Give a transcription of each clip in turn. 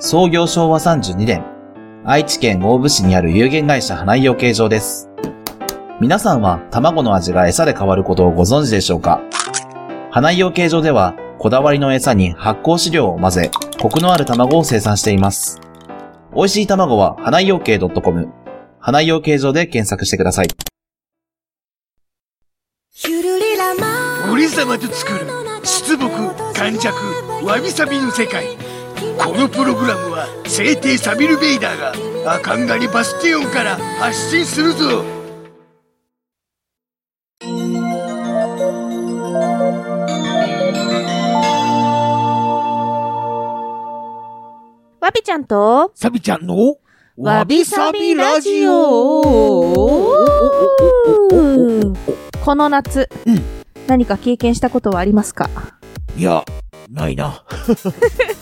創業昭和32年、愛知県大府市にある有限会社花井養鶏場です。皆さんは卵の味が餌で変わることをご存知でしょうか？花井養鶏場では、こだわりの餌に発酵飼料を混ぜ、コクのある卵を生産しています。美味しい卵は花井養鶏 .com、花井養鶏場で検索してください。俺様と作る出木感弱わびさびの世界このプログラムは聖帝サビル・ベイダーがアカンガリバスティオンから発信するぞ。わびちゃんと、サビちゃんのわびさびラジオ。この夏、うん。何か経験したことはありますか？いやないな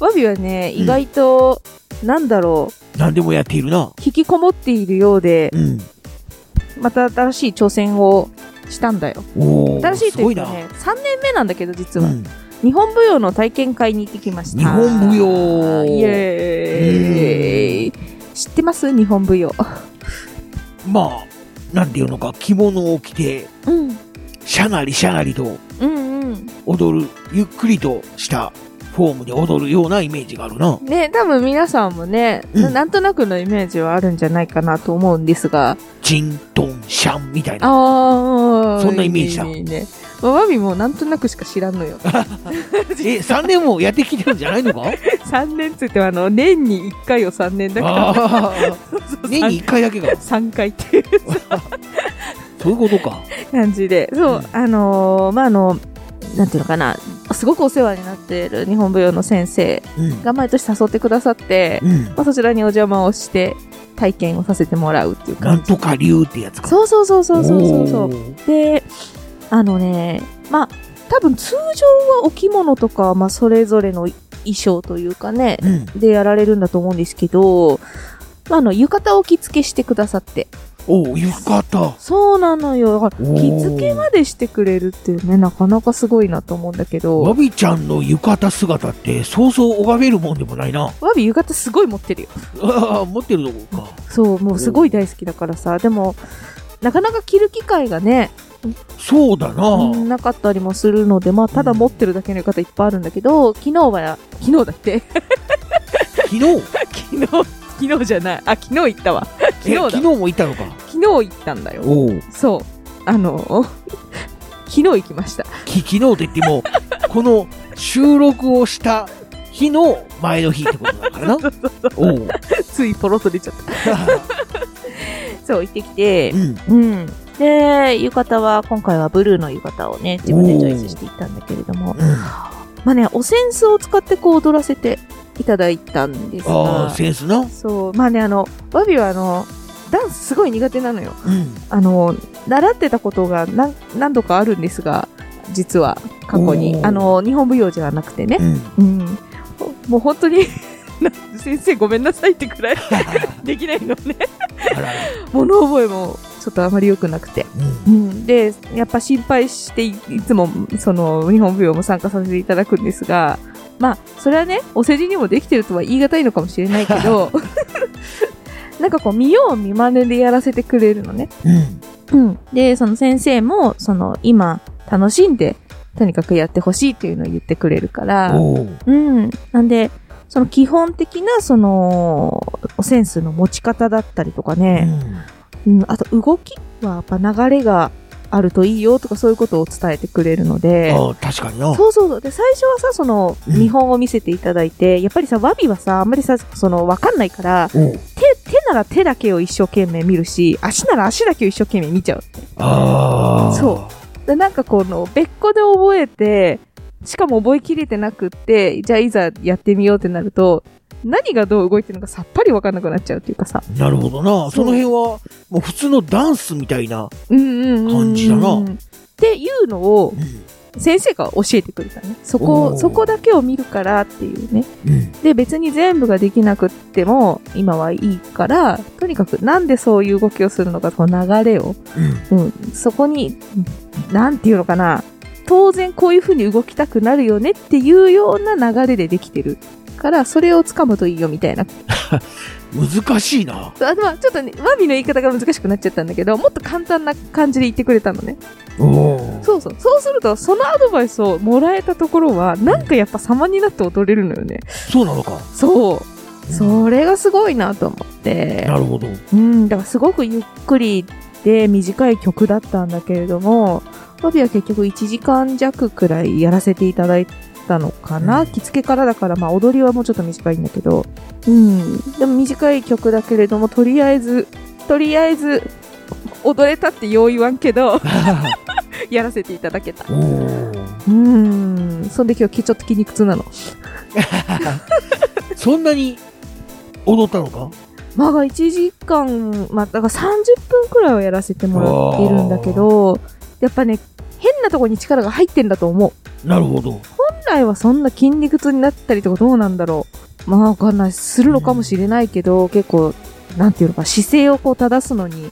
わびはね、うん意外と、なんだろう、何でもやっているな引きこもっているようで、うんまた新しい挑戦をしたんだよ。新しいというかね、3年目なんだけど、実は。うん日本舞踊の体験会に行ってきました。日本舞踊イエーイ。知ってます？日本舞踊。まあなんていうのか着物を着てうん。シャナリシャナリとうんうん。踊るゆっくりとしたフォームで踊るようなイメージがあるな。ね、多分皆さんもね、うん。なんとなくのイメージはあるんじゃないかなと思うんですが。チントンシャンみたいな。ああ。そんなイメージだ。いいね。いいねまあワビもなんとなくしか知らんのよ。え3年もやってきてるんじゃないのか？3年つっては、あの、年に1回を3年だから、年に1回だけが3回っていう。そういうことか。感じで。そう、うん。あのーまあ、あの、なんていうのかな、すごくお世話になっている日本舞踊の先生うん。が毎年誘ってくださって、うん。まあ、そちらにお邪魔をして、体験をさせてもらうっていうなん。とか流ってやつか。そうそうそうそうそうそうで、あのね、まあ、多分通常はお着物とか、まあ、それぞれの衣装というかね、うん。でやられるんだと思うんですけど、まあ、あの、浴衣を着付けしてくださって。おう浴衣そうなのよ。だから着付けまでしてくれるっていうね、なかなかすごいなと思うんだけわど、びちゃんの浴衣姿ってそうそう拝めるもんでもないな。わび浴衣すごい持ってるよ。ああ持ってるとこか。そう、もうすごい大好きだからさ、でも、なかなか着る機会がね、そうだな。うんなかったりもするので、まあ、ただ持ってるだけの浴衣いっぱいあるんだけど、昨日は、昨日だって、昨日？昨日、昨日じゃない。あ、昨日行ったわ。昨日だ。え昨日もいたのか昨日行ったんだよ。そう。あの、昨日行きました。き昨日と言っても この収録をした日の前の日ってことだからなついポロッと出ちゃった。そう、行ってきてう、んうん。で、浴衣は、今回はブルーの浴衣をね、自分でチョイスしていったんだけれども、うんまあね、お扇子を使ってこう踊らせていただいたんですが、センスなそう、まあね、あの、ワビはあの、ダンスすごい苦手なのよ。うんあの、習ってたことが何何度かあるんですが、実は過去にあの、日本舞踊じゃなくてね。うんうん。もう本当に、な 先生ごめんなさいってくらい できないのね。物覚えもちょっとあまり良くなくて。うんうん。で、やっぱ心配してい、いつも、その、日本舞踊も参加させていただくんですが、まあ、それはね、お世辞にもできてるとは言い難いのかもしれないけど、なんかこう、見よう見まねでやらせてくれるのね。うんうん。で、その先生も、その、今、楽しんで、とにかくやってほしいっていうのを言ってくれるから、おううん。なんで、その基本的な、その、センスの持ち方だったりとかうね、んうん、あと動きはやっぱ流れがあるといいよとかそういうことを伝えてくれるので、確かにな。そうそうそう。で、最初はさ、その、うん。見本を見せていただいて、やっぱりさ、ワビはさ、あんまりさ、その、わかんないから、手、手なら手だけを一生懸命見るし、足なら足だけを一生懸命見ちゃう。ああそう。で、なんかこの、別個で覚えて、しかも覚えきれてなくって、じゃあいざやってみようってなると、何がどう動いてるのかさっぱりわかんなくなっちゃうっていうかさ。なるほどな。その辺は、もう普通のダンスみたいな。感じだなっていうのをう、ん。先生が教えてくれたね。そおこ、ーそこだけを見るからっていうね。うん。で、別に全部ができなくっても、今はいいから、とにかくなんでそういう動きをするのか、この流れを、うん。うん、そこに、なんていうのかな、当然こういう風に動きたくなるよねっていうような流れでできてる。から、それを掴むといいよみたいな。難しいな。あまあ、ちょっとね、ワビの言い方が難しくなっちゃったんだけど、もっと簡単な感じで言ってくれたのね。そうそう。そうすると、そのアドバイスをもらえたところは、なんかやっぱ様になって踊れるのよね。そうなのか。そう。それがすごいなと思って。なるほど。うん、だからすごくゆっくりで短い曲だったんだけれども、ワビは結局1時間弱くらいやらせていただいたのかな？うん着付けからだから、まあ踊りはもうちょっと短いんだけど、うん。でも短い曲だけれども、とりあえず、とりあえず、踊れたってよう言わんけど、やらせていただけた。うん。そんで今日ちょっと筋肉痛なの。そんなに踊ったのか？まあ1時間、まあだから30分くらいはやらせてもらっているんだけど、やっぱね、変なとこに力が入ってんだと思う。なるほど。本来はそんな筋肉痛になったりとかどうなんだろう。まあわかんない。するのかもしれないけど、結構、なんていうのか、姿勢をこう正すのに、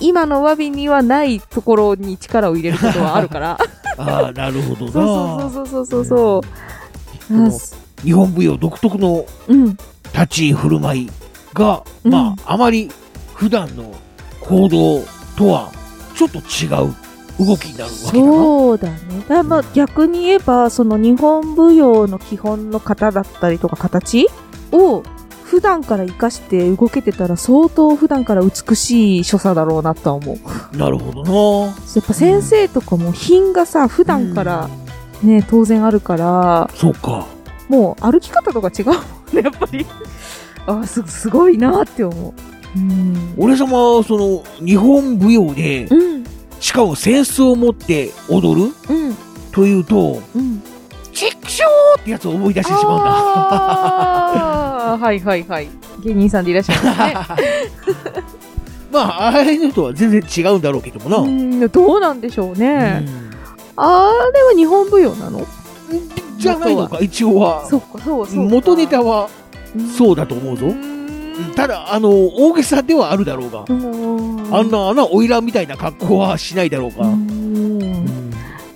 今のワビにはないところに力を入れることはあるから。ああ、なるほどな。そうそうそうそうそうそう。このあ日本舞踊独特のうん。立ち居振る舞いが、うんまあ、あまり普段の行動とはちょっと違う動きになるわけだな。そうだね。だまあ逆に言えば、その日本舞踊の基本の型だったりとか形を普段から活かして動けてたら相当普段から美しい所作だろうなとは思う。なるほどな。やっぱ先生とかも品がさ、普段からね、当然あるから、そうか。もう歩き方とか違うもんね、やっぱり。あす、すごいなって思う。うん。俺様は、その、日本舞踊で、うん。しかも扇子を持って踊る？うん。というと、うん。チックショーってやつを思い出してしまうんだ。はいはいはい。芸人さんでいらっしゃいますね。まあ、ああいうのとは全然違うんだろうけどもな。どうなんでしょうね。あれは日本舞踊なの？じゃないのか、一応は。そっか、そうそうか。元ネタはそうだと思うぞ。うんただ、あの、大げさではあるだろうが、うんあんな、あんな花魁みたいな格好はしないだろううが。ん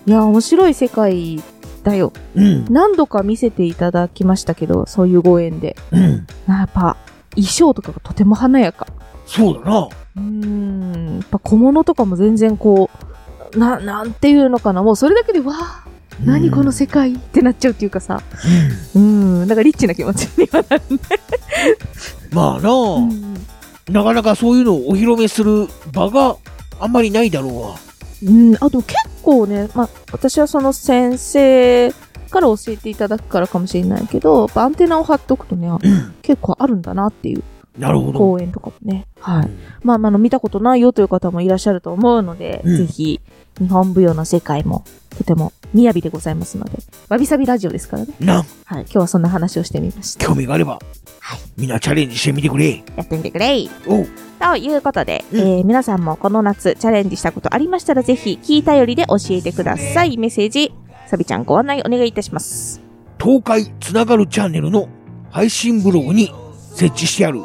いや、面白い世界だよ。うん。何度か見せていただきましたけど、そういうご縁で。うん。やっぱ、衣装とかがとても華やか。そうだな。うん。やっぱ小物とかも全然こう、な、なんていうのかな。もうそれだけで、わあ、何この世界ってなっちゃうっていうかさ。うん。だからリッチな気持ちにはなるね。まあな、うんなかなかそういうのをお披露目する場があんまりないだろうわ。うん、あと結構ね、まあ、私はその先生から教えていただくからかもしれないけど、アンテナを張っとくとね、結構あるんだなっていうなるほど。講演とかもね。はい。うんまあ、まああの、見たことないよという方もいらっしゃると思うので、うんぜひ、日本舞踊の世界もとても雅でございますので、わびさびラジオですからね。な、はい。今日はそんな話をしてみました。興味があれば、はいみんなチャレンジしてみてくれ。やってみてくれおう。ということで、うんえー皆さんもこの夏チャレンジしたことありましたらぜひ聞いたよりで教えてください。メッセージ、サビちゃんご案内お願いいたします。東海つながるチャンネルの配信ブログに設置してある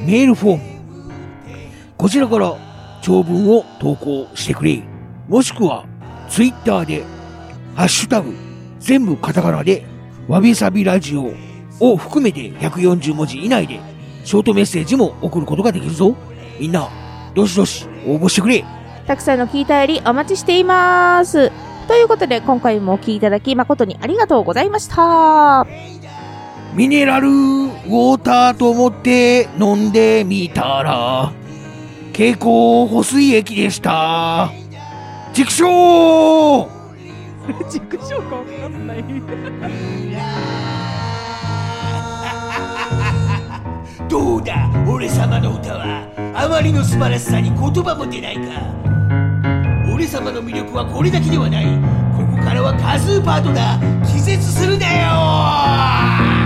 メールフォーム。こちらから長文を投稿してくれ。もしくは、ツイッターで、ハッシュタグ、全部カタカナで、わびさびラジオを含めて140文字以内で、ショートメッセージも送ることができるぞ。みんな、どしどし応募してくれ。たくさんの聞いたよりお待ちしています。ということで、今回もお聞きいただき誠にありがとうございました。ミネラルウォーターと思って飲んでみたら、蛍光補水液でした。畜生!自己紹介わかんない。どうだ?俺様の歌はあまりの素晴らしさに言葉も出ないか。俺様の魅力はこれだけではない。ここからはカズーパートナー気絶するなよ